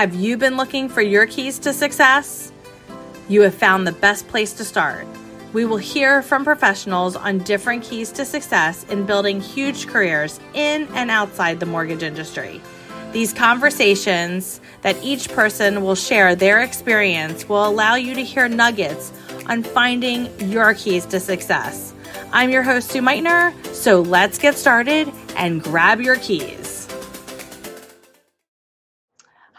Have you been looking for your keys to success? You have found the best place to start. We will hear from professionals on different keys to success in building huge careers in and outside the mortgage industry. These conversations that each person will share their experience will allow you to hear nuggets on finding your keys to success. I'm your host, Sue Meitner, so let's get started and grab your keys.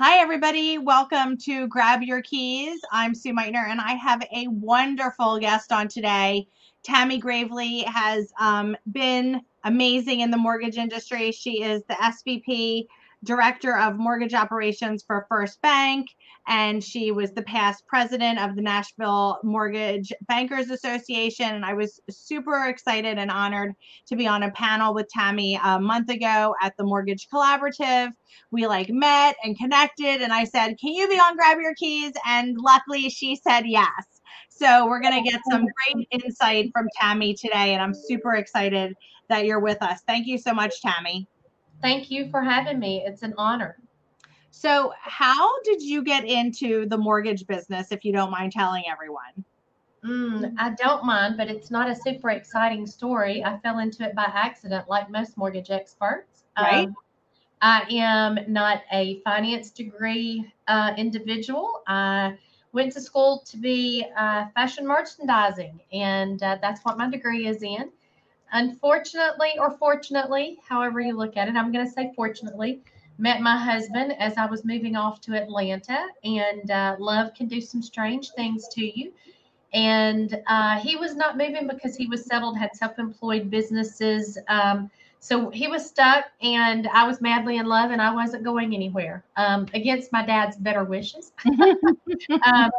Hi, everybody. Welcome to Grab Your Keys. I'm Sue Meitner, and I have a wonderful guest on today. Tammie Gravlee has um, been amazing in the mortgage industry. She is the SVP director of mortgage operations for FirstBank, and she was the past president of the Nashville Mortgage Bankers Association. And I was super excited and honored to be on a panel with Tammie a month ago at the Mortgage Collaborative. We like met and connected, and I said, Can you be on Grab Your Keys? And luckily, she said yes. So we're going to get some great insight from Tammie today, and I'm super excited that you're with us. Thank you so much, Tammie. Thank you for having me. It's an honor. So, how did you get into the mortgage business, if you don't mind telling everyone? Mm, I don't mind, but it's not a super exciting story. I fell into it by accident, like most mortgage experts. Right. Um, I am not a finance degree uh, individual. I went to school to be uh, fashion merchandising, and uh, that's what my degree is in. Unfortunately, or fortunately, however you look at it, I'm going to say fortunately, met my husband as I was moving off to Atlanta, and uh, love can do some strange things to you. And uh, he was not moving because he was settled, had self employed businesses. Um, so he was stuck, and I was madly in love, and I wasn't going anywhere um, against my dad's better wishes. um,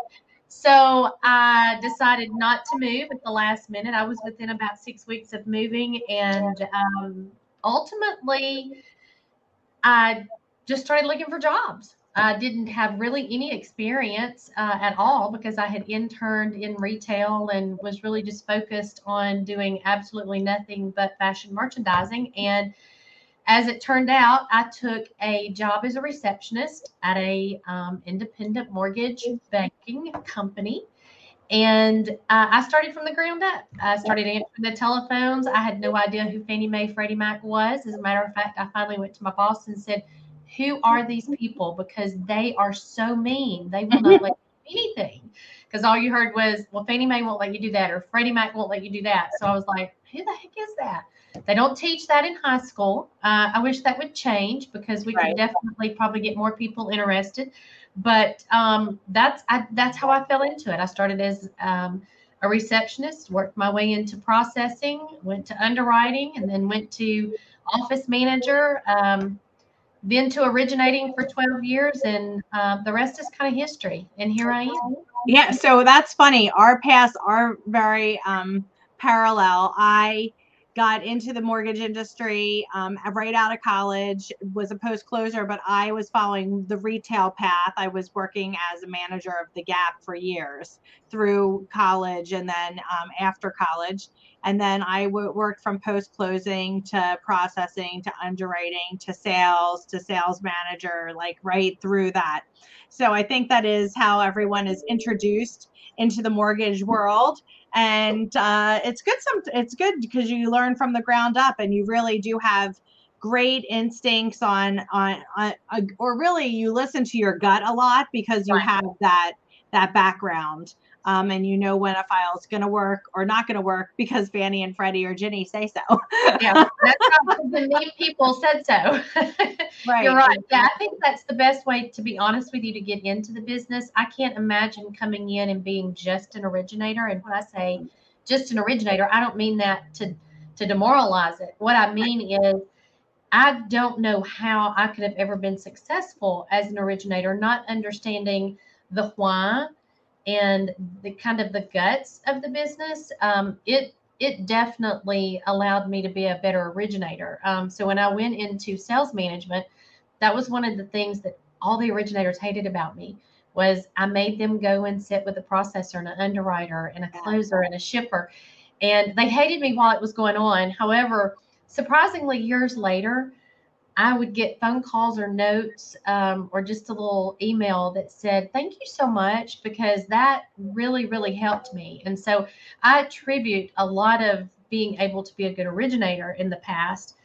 so I decided not to move at the last minute. I was within about six weeks of moving, and um, ultimately, I just started looking for jobs. I didn't have really any experience uh, at all because I had interned in retail and was really just focused on doing absolutely nothing but fashion merchandising. And as it turned out, I took a job as a receptionist at a um, independent mortgage banking company, and uh, I started from the ground up. I started answering the telephones. I had no idea who Fannie Mae, Freddie Mac was. As a matter of fact, I finally went to my boss and said, "Who are these people? Because they are so mean. They will not let you do anything." Because all you heard was, "Well, Fannie Mae won't let you do that," or "Freddie Mac won't let you do that." So I was like, "Who the heck is that?" They don't teach that in high school. Uh, I wish that would change because we right. could definitely probably get more people interested. But um, that's I, that's how I fell into it. I started as um, a receptionist, worked my way into processing, went to underwriting, and then went to office manager. Um, then to originating for 12 years and uh, the rest is kind of history and here i am yeah so that's funny our paths are very um, parallel i got into the mortgage industry um, right out of college was a post closer but i was following the retail path. I was working as a manager of the gap for years through college and then um, after college. And then I w- worked from post closing to processing to underwriting to sales to sales manager like right through that. So i think that is how everyone is introduced into the mortgage world and uh, it's good some it's good because you learn from the ground up and you really do have great instincts on on, on uh, or really you listen to your gut a lot because you right. have that that background um, and you know when a file is going to work or not going to work because Fannie and Freddie or Ginnie say so. yeah, that's how the main people said so. right. You're right. Yeah, I think that's the best way, to be honest with you, to get into the business. I can't imagine coming in and being just an originator. And when I say just an originator, I don't mean that to to demoralize it. What I mean is I don't know how I could have ever been successful as an originator, not understanding the why and the kind of the guts of the business, um, it it definitely allowed me to be a better originator. Um, so when I went into sales management, that was one of the things that all the originators hated about me was I made them go and sit with a processor and an underwriter and a closer and a shipper. And they hated me while it was going on. However, surprisingly, years later, I would get phone calls or notes um, or just a little email that said, Thank you so much, because that really, really helped me. And so I attribute a lot of being able to be a good originator in the past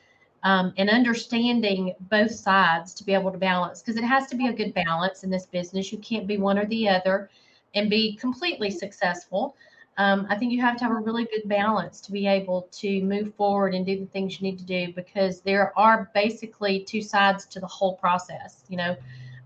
um, and understanding both sides to be able to balance, because it has to be a good balance in this business. You can't be one or the other and be completely successful um, I think you have to have a really good balance to be able to move forward and do the things you need to do because there are basically two sides to the whole process. You know,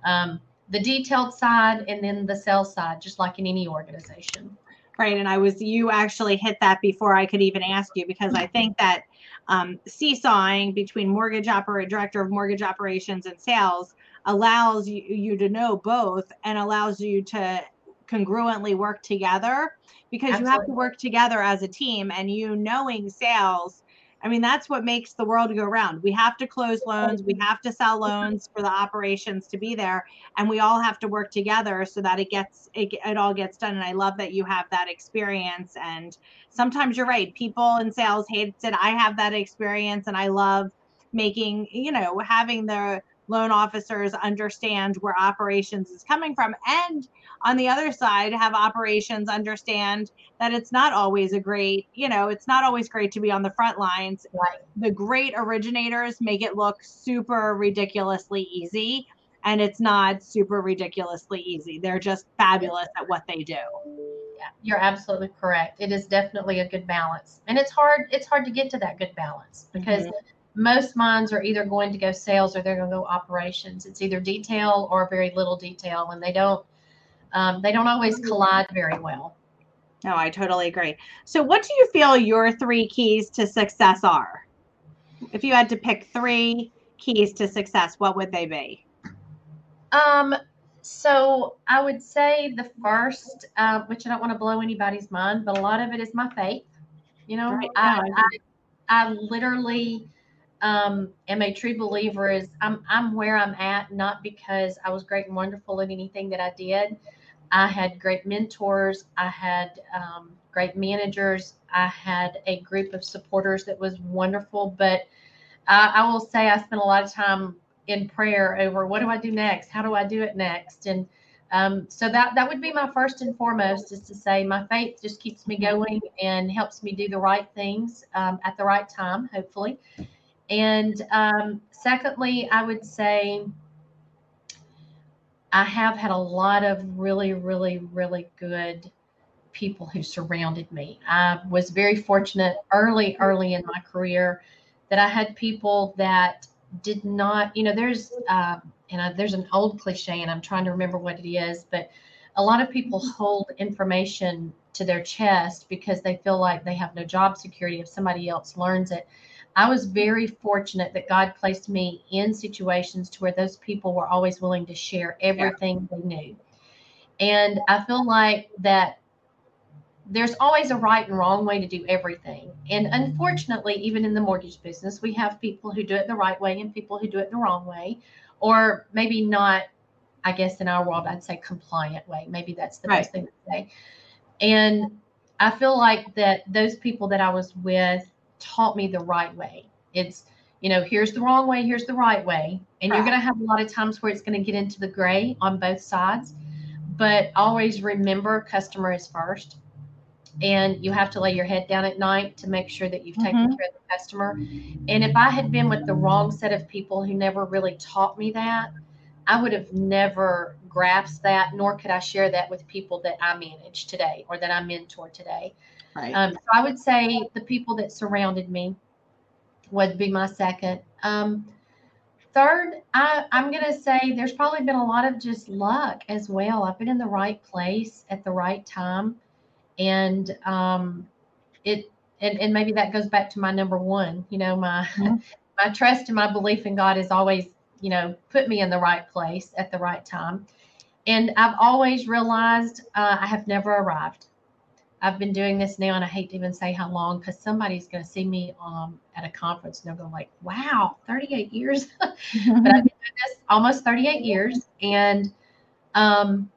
um, the detailed side and then the sales side, just like in any organization. Right. And I was, you actually hit that before I could even ask you because I think that um, seesawing between mortgage operator, director of mortgage operations and sales allows you, you to know both and allows you to congruently work together because Absolutely. you have to work together as a team and you knowing sales I mean, that's what makes the world go round. We have to close loans, we have to sell loans for the operations to be there, and we all have to work together so that it gets it, it all gets done. And I love that you have that experience. And sometimes you're right, people in sales hate it. I have that experience, and I love making you know having the loan officers understand where operations is coming from and on the other side have operations understand that it's not always a great you know it's not always great to be on the front lines. Right. the great originators make it look super ridiculously easy and it's not super ridiculously easy. They're just fabulous at what they do. Yeah you're absolutely correct. It is definitely a good balance and it's hard it's hard to get to that good balance because mm-hmm most minds are either going to go sales or they're going to go operations. It's either detail or very little detail, and they don't um, they don't always collide very well. No, I totally agree. So, what do you feel your three keys to success are? If you had to pick three keys to success, what would they be? Um, so I would say the first, uh, which I don't want to blow anybody's mind, but a lot of it is my faith. You know, right. I, I, I literally um, am a true believer is I'm I'm where I'm at not because I was great and wonderful at anything that I did. I had great mentors. I had um, great managers. I had a group of supporters that was wonderful. But I, I will say I spent a lot of time in prayer over what do I do next? How do I do it next? And um, so that that would be my first and foremost is to say my faith just keeps me going and helps me do the right things um, at the right time, hopefully. And um, secondly, I would say I have had a lot of really, really, really good people who surrounded me. I was very fortunate early, early in my career that I had people that did not, you know, there's, uh, and I, there's an old cliche, and I'm trying to remember what it is, but a lot of people hold information to their chest because they feel like they have no job security if somebody else learns it. I was very fortunate that God placed me in situations to where those people were always willing to share everything yeah. they knew. And I feel like that there's always a right and wrong way to do everything. And unfortunately, even in the mortgage business, we have people who do it the right way and people who do it the wrong way, or maybe not, I guess in our world, I'd say compliant way. Maybe that's the right. best thing to say. And I feel like that those people that I was with taught me the right way. It's, you know, here's the wrong way, here's the right way. And right. you're going to have a lot of times where it's going to get into the gray on both sides. But always remember customer is first. And you have to lay your head down at night to make sure that you've taken mm-hmm. care of the customer. And if I had been with the wrong set of people who never really taught me that, I would have never grasped that, nor could I share that with people that I manage today or that I mentor today. Right. Um, so I would say the people that surrounded me would be my second. Um, third, I, I'm going to say there's probably been a lot of just luck as well. I've been in the right place at the right time. And um, it, and, and maybe that goes back to my number one, you know, my, mm-hmm. my trust and my belief in God has always, you know, put me in the right place at the right time. And I've always realized uh, I have never arrived. I've been doing this now, and I hate to even say how long because somebody's going to see me um, at a conference and they're going like, "Wow, 38 years!" but I've been doing this almost 38 years, and um,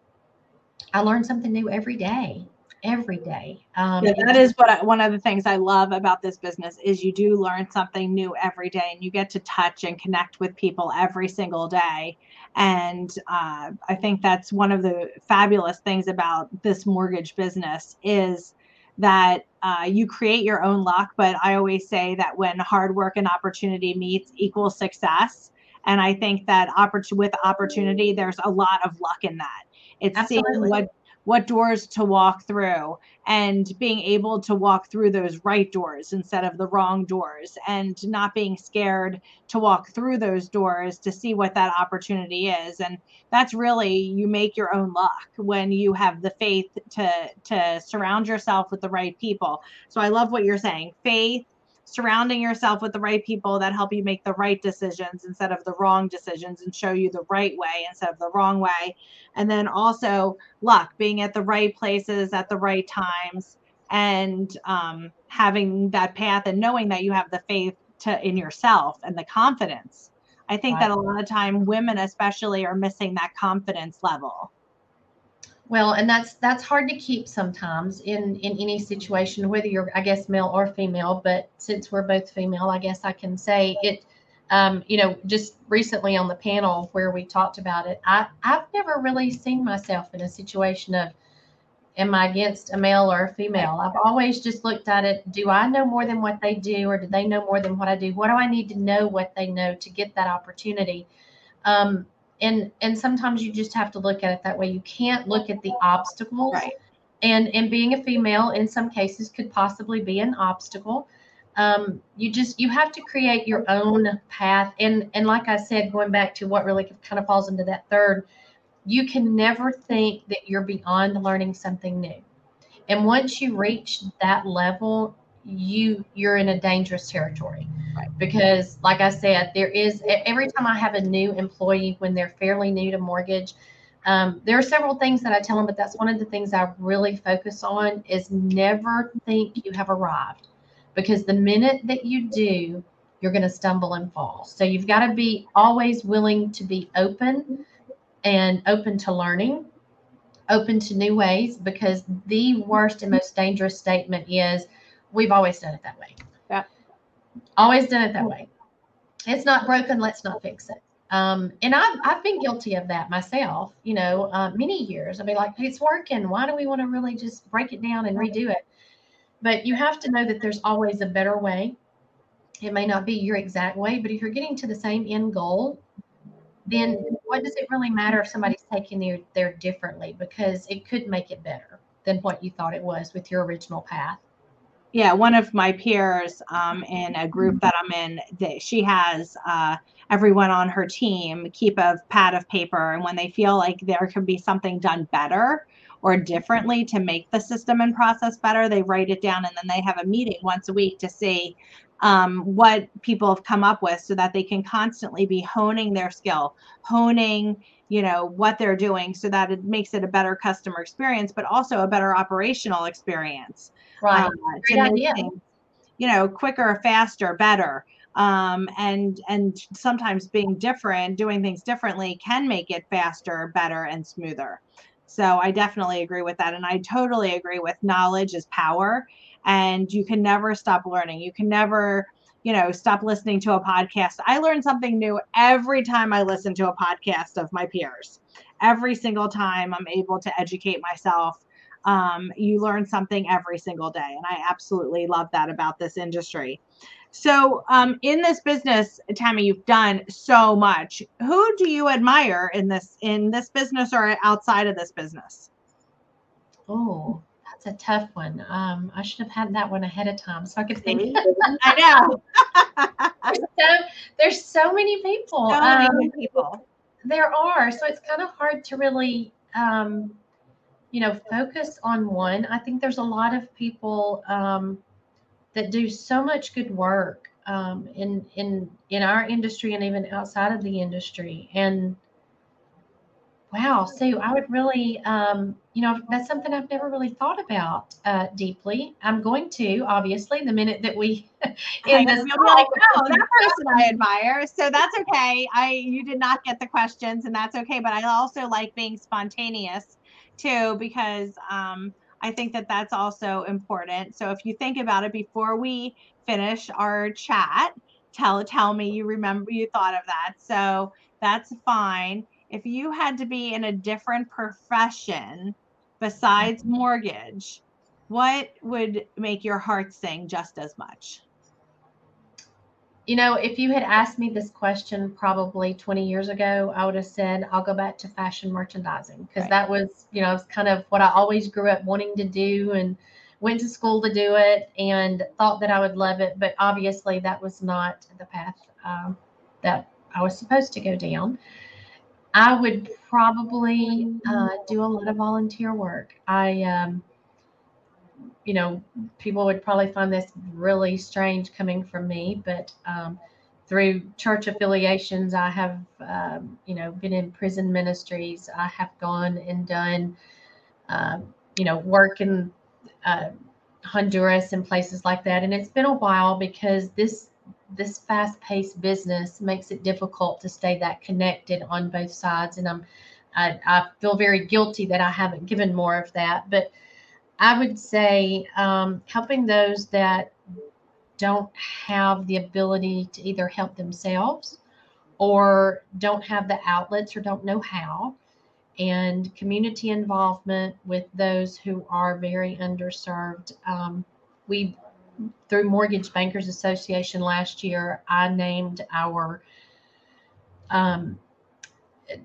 I learn something new every day. Every day. Um, yeah, that is what I, one of the things I love about this business is you do learn something new every day, and you get to touch and connect with people every single day. And uh, I think that's one of the fabulous things about this mortgage business is that uh, you create your own luck. But I always say that when hard work and opportunity meets equals success. And I think that oppor- with opportunity, there's a lot of luck in that. It's Absolutely. seeing what what doors to walk through and being able to walk through those right doors instead of the wrong doors and not being scared to walk through those doors to see what that opportunity is. And that's really you make your own luck when you have the faith to to surround yourself with the right people. So i love what you're saying. Faith surrounding yourself with the right people that help you make the right decisions instead of the wrong decisions and show you the right way instead of the wrong way. And then also luck, being at the right places at the right times and um, having that path and knowing that you have the faith to in yourself and the confidence. I think Right. that a lot of time women especially are missing that confidence level. Well, and that's that's hard to keep sometimes in in any situation, whether you're I guess male or female. But since we're both female, I guess I can say it. Um, you know, just recently on the panel where we talked about it, I I've never really seen myself in a situation of am I against a male or a female? I've always just looked at it. Do I know more than what they do, or do they know more than what I do? What do I need to know what they know to get that opportunity? Um, and and sometimes you just have to look at it that way. You can't look at the obstacles. Right. And and being a female in some cases could possibly be an obstacle. Um, you just you have to create your own path. And and like I said, going back to what really kind of falls into that third, you can never think that you're beyond learning something new. And once you reach that level, you you're in a dangerous territory. Because like i said there is every time i have a new employee when they're fairly new to mortgage um, there are several things that i tell them but that's one of the things i really focus on is never think you have arrived because the minute that you do you're going to stumble and fall so you've got to be always willing to be open and open to learning open to new ways because the worst and most dangerous statement is we've always done it that way. Always done it that way. It's not broken let's not fix it. Um, and I've, I've been guilty of that myself you know uh, many years. I'll be like it's working. Why do we want to really just break it down and redo it? But you have to know that there's always a better way. It may not be your exact way but if you're getting to the same end goal then what does it really matter if somebody's taking you there differently? Because it could make it better than what you thought it was with your original path yeah one of my peers um, in a group that i'm in that she has uh, everyone on her team keep a pad of paper and when they feel like there could be something done better or differently to make the system and process better they write it down and then they have a meeting once a week to see um, what people have come up with so that they can constantly be honing their skill honing you know what they're doing so that it makes it a better customer experience but also a better operational experience right uh, Great idea. things, you know, quicker, faster, better. Um, and and sometimes being different, doing things differently can make it faster, better, and smoother. So I definitely agree with that, and I totally agree with knowledge is power, and you can never stop learning. You can never you know stop listening to a podcast. I learn something new every time i listen to a podcast of my peers. Every single time i'm able to educate myself um, you learn something every single day and i absolutely love that about this industry. So um, in this business tammie you've done so much. Who do you admire in this in this business or outside of this business? Oh that's a tough one. Um, i should have had that one ahead of time so i could think i know. So there's so many people. So um, many people. there are so it's kind of hard to really um, you know focus on one. I think there's a lot of people um, that do so much good work um, in in in our industry and even outside of the industry. And wow so i would really um, you know that's something i've never really thought about uh, deeply i'm going to obviously the minute that we I end know, this you'll be like, oh, that person I admire. So that's okay. I you did not get the questions, and that's okay. But I also like being spontaneous too, because um, I think that that's also important. So if you think about it before we finish our chat, tell tell me you remember you thought of that. So that's fine. If you had to be in a different profession besides mortgage, what would make your heart sing just as much? You know, if you had asked me this question probably 20 years ago, I would have said I'll go back to fashion merchandising because Right. that was, you know, it's kind of what I always grew up wanting to do and went to school to do it and thought that I would love it. But obviously, that was not the path um, that I was supposed to go down. I would probably uh, do a lot of volunteer work. I, um, you know, people would probably find this really strange coming from me, but um, through church affiliations, I have, um, you know, been in prison ministries. I have gone and done, um, you know, work in uh, Honduras and places like that. And it's been a while because this this fast-paced business makes it difficult to stay that connected on both sides. And I'm I, I feel very guilty that I haven't given more of that, but I would say um, helping those that don't have the ability to either help themselves or don't have the outlets or don't know how, and community involvement with those who are very underserved. Um, we, through Mortgage Bankers Association last year, I named our um,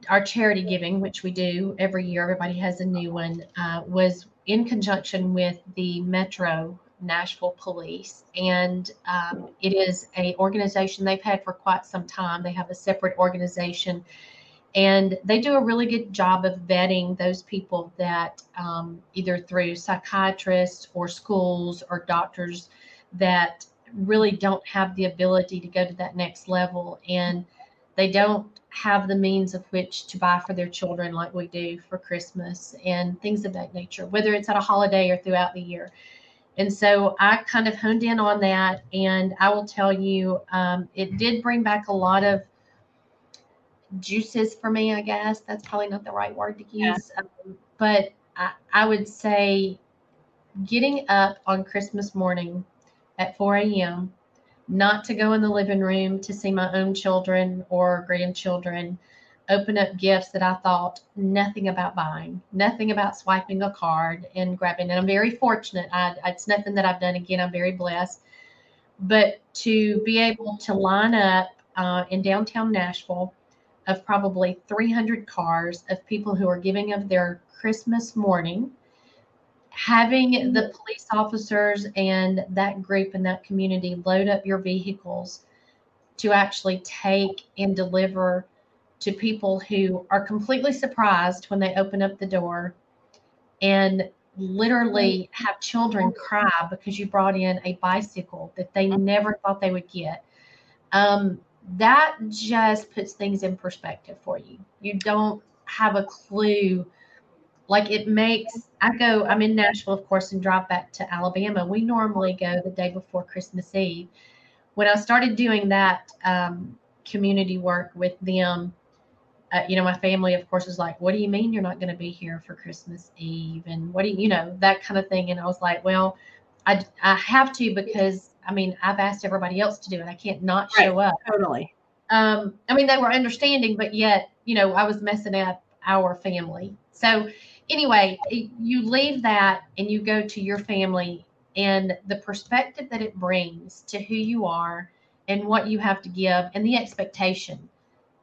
our charity giving, which we do every year, everybody has a new one, uh, was in conjunction with the Metro Nashville Police, and um, it is a organization they've had for quite some time. They have a separate organization, and they do a really good job of vetting those people that um, either through psychiatrists or schools or doctors that really don't have the ability to go to that next level and they don't have the means of which to buy for their children like we do for Christmas and things of that nature, whether it's at a holiday or throughout the year. And so I kind of honed in on that. And I will tell you, um, it did bring back a lot of juices for me, I guess. That's probably not the right word to use. Yeah. Um, but I, I would say getting up on Christmas morning at 4 a.m not to go in the living room to see my own children or grandchildren open up gifts that I thought nothing about buying, nothing about swiping a card and grabbing. And I'm very fortunate. I, it's nothing that I've done. Again, I'm very blessed. But to be able to line up uh, in downtown Nashville of probably 300 cars of people who are giving of their Christmas morning having mm-hmm. the police officers and that group and that community load up your vehicles to actually take and deliver to people who are completely surprised when they open up the door and literally mm-hmm. have children cry because you brought in a bicycle that they mm-hmm. never thought they would get. Um, that just puts things in perspective for you. You don't have a clue. Like it makes i go i'm in nashville of course and drive back to alabama. We normally go the day before christmas eve. When i started doing that um, community work with them uh, you know my family of course was like what do you mean you're not going to be here for christmas eve? And what do you you know that kind of thing. And i was like well i i have to because i mean i've asked everybody else to do it. I can't not show right, up. Totally. Um i mean they were understanding but yet you know i was messing up our family. So anyway, you leave that and you go to your family and the perspective that it brings to who you are and what you have to give and the expectation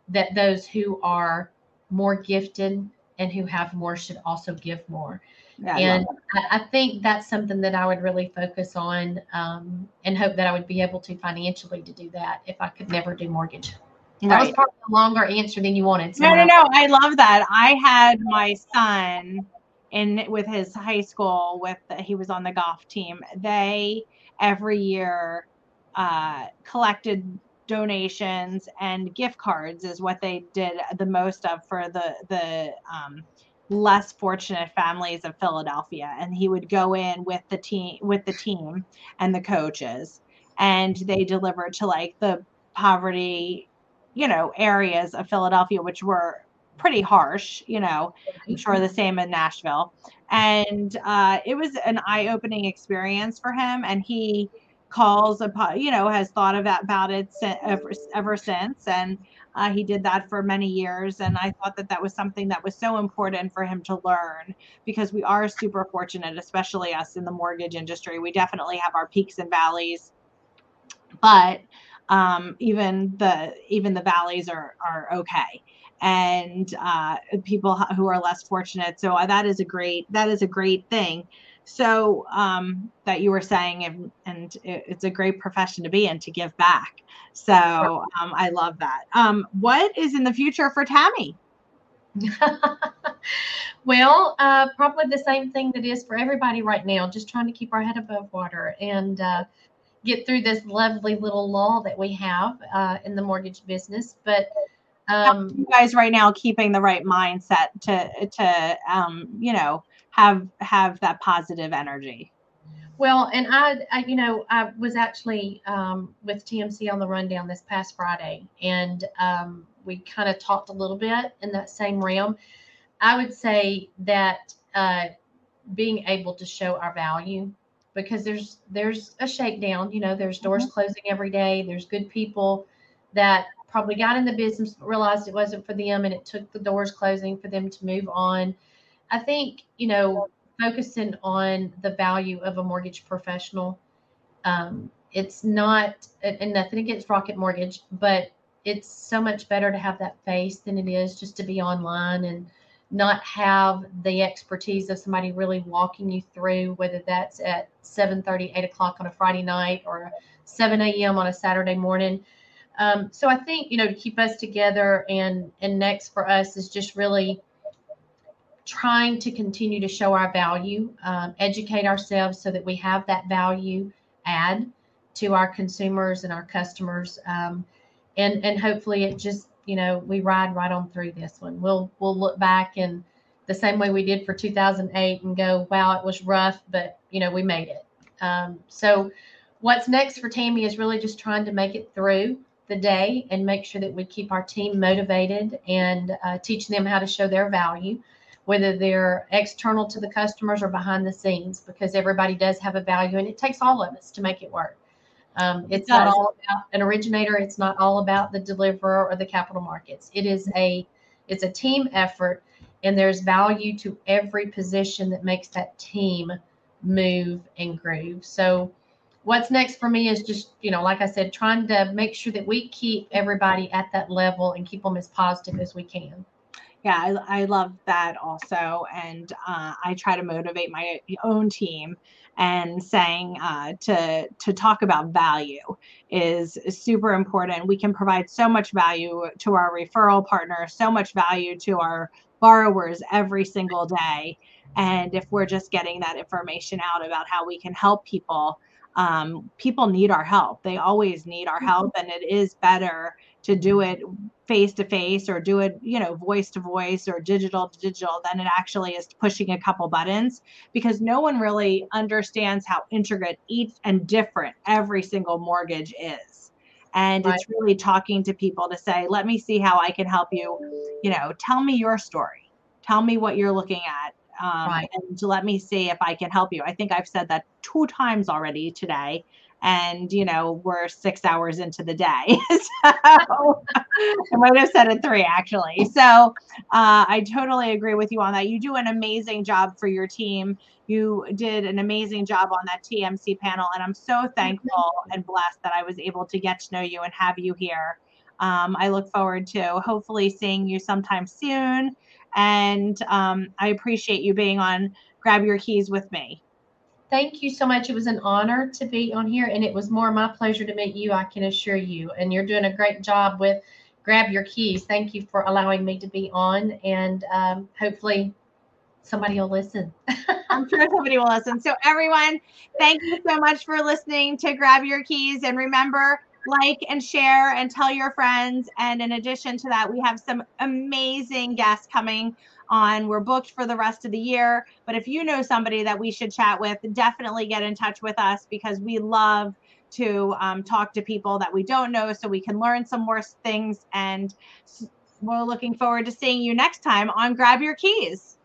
that those who are more gifted and who have more should also give more. Yeah, and I, I, think that's something that I would really focus on um, and hope that I would be able to financially to do that if I could never do mortgage. That was probably a longer answer than you wanted. No, no, no. I love that. I had my son in with his high school with he was on the golf team. They every year uh, collected donations and gift cards is what they did the most of for the the um, less fortunate families of Philadelphia and he would go in with the team with the team and the coaches and they delivered to like the poverty you know areas of Philadelphia which were pretty harsh, you know, I'm sure the same in Nashville. And uh, it was an eye opening experience for him. And he calls, upon, you know, has thought about, about it ever, ever since. And uh, he did that for many years. And I thought that that was something that was so important for him to learn because we are super fortunate, especially us in the mortgage industry. We definitely have our peaks and valleys. But um, even the even the valleys are are okay and uh, people who are less fortunate. So uh, that is a great that is a great thing. So um, that you were saying, and, and it's a great profession to be in to give back. So um, I love that. Um, what is in the future for Tammie? well, uh, probably the same thing that is for everybody right now. Just trying to keep our head above water and uh, get through this lovely little lull that we have uh, in the mortgage business. But um, you guys right now keeping the right mindset to to um, you know have have that positive energy well and I, I you know i was actually um, with tmc on the rundown this past friday and um, we kind of talked a little bit in that same realm i would say that uh, being able to show our value because there's there's a shakedown you know there's doors mm-hmm. closing every day there's good people that probably got in the business, but realized it wasn't for them and it took the doors closing for them to move on. I think, you know, focusing on the value of a mortgage professional. Um, it's not, and nothing against Rocket Mortgage, but it's so much better to have that face than it is just to be online and not have the expertise of somebody really walking you through, whether that's at 7 30, 8 o'clock on a Friday night or 7 a.m. on a Saturday morning. Um, so I think you know to keep us together and and next for us is just really trying to continue to show our value, um, educate ourselves so that we have that value add to our consumers and our customers, um, and and hopefully it just you know we ride right on through this one. We'll we'll look back and the same way we did for 2008 and go, wow, it was rough, but you know we made it. Um, so what's next for Tammie is really just trying to make it through the day and make sure that we keep our team motivated and uh, teach them how to show their value, whether they're external to the customers or behind the scenes, because everybody does have a value and it takes all of us to make it work. Um, it's not all about an originator. It's not all about the deliverer or the capital markets. It is a it's a team effort, and there's value to every position that makes that team move and groove. So what's next for me is just you know like i said trying to make sure that we keep everybody at that level and keep them as positive as we can yeah i, I love that also and uh, i try to motivate my own team and saying uh, to to talk about value is, is super important we can provide so much value to our referral partners so much value to our borrowers every single day and if we're just getting that information out about how we can help people um, people need our help. They always need our help, mm-hmm. and it is better to do it face to face or do it, you know, voice to voice or digital to digital than it actually is pushing a couple buttons because no one really understands how intricate each and different every single mortgage is. And right. it's really talking to people to say, let me see how I can help you. You know, tell me your story. Tell me what you're looking at um, right. and to let me see if I can help you. I think I've said that two times already today. And you know we're six hours into the day, so I might have said it three actually. So uh, I totally agree with you on that. You do an amazing job for your team. You did an amazing job on that TMC panel, and I'm so thankful and blessed that I was able to get to know you and have you here. Um, I look forward to hopefully seeing you sometime soon and um, I appreciate you being on Grab Your Keys with me. Thank you so much. It was an honor to be on here, and it was more my pleasure to meet you, I can assure you. And you're doing a great job with Grab Your Keys. Thank you for allowing me to be on, and um, hopefully somebody will listen. I'm sure somebody will listen. So, everyone, thank you so much for listening to Grab Your Keys. And remember, like and share and tell your friends. And in addition to that, we have some amazing guests coming on. We're booked for the rest of the year. But if you know somebody that we should chat with, definitely get in touch with us because we love to um, talk to people that we don't know so we can learn some more things and we're looking forward to seeing you next time on Grab Your Keys.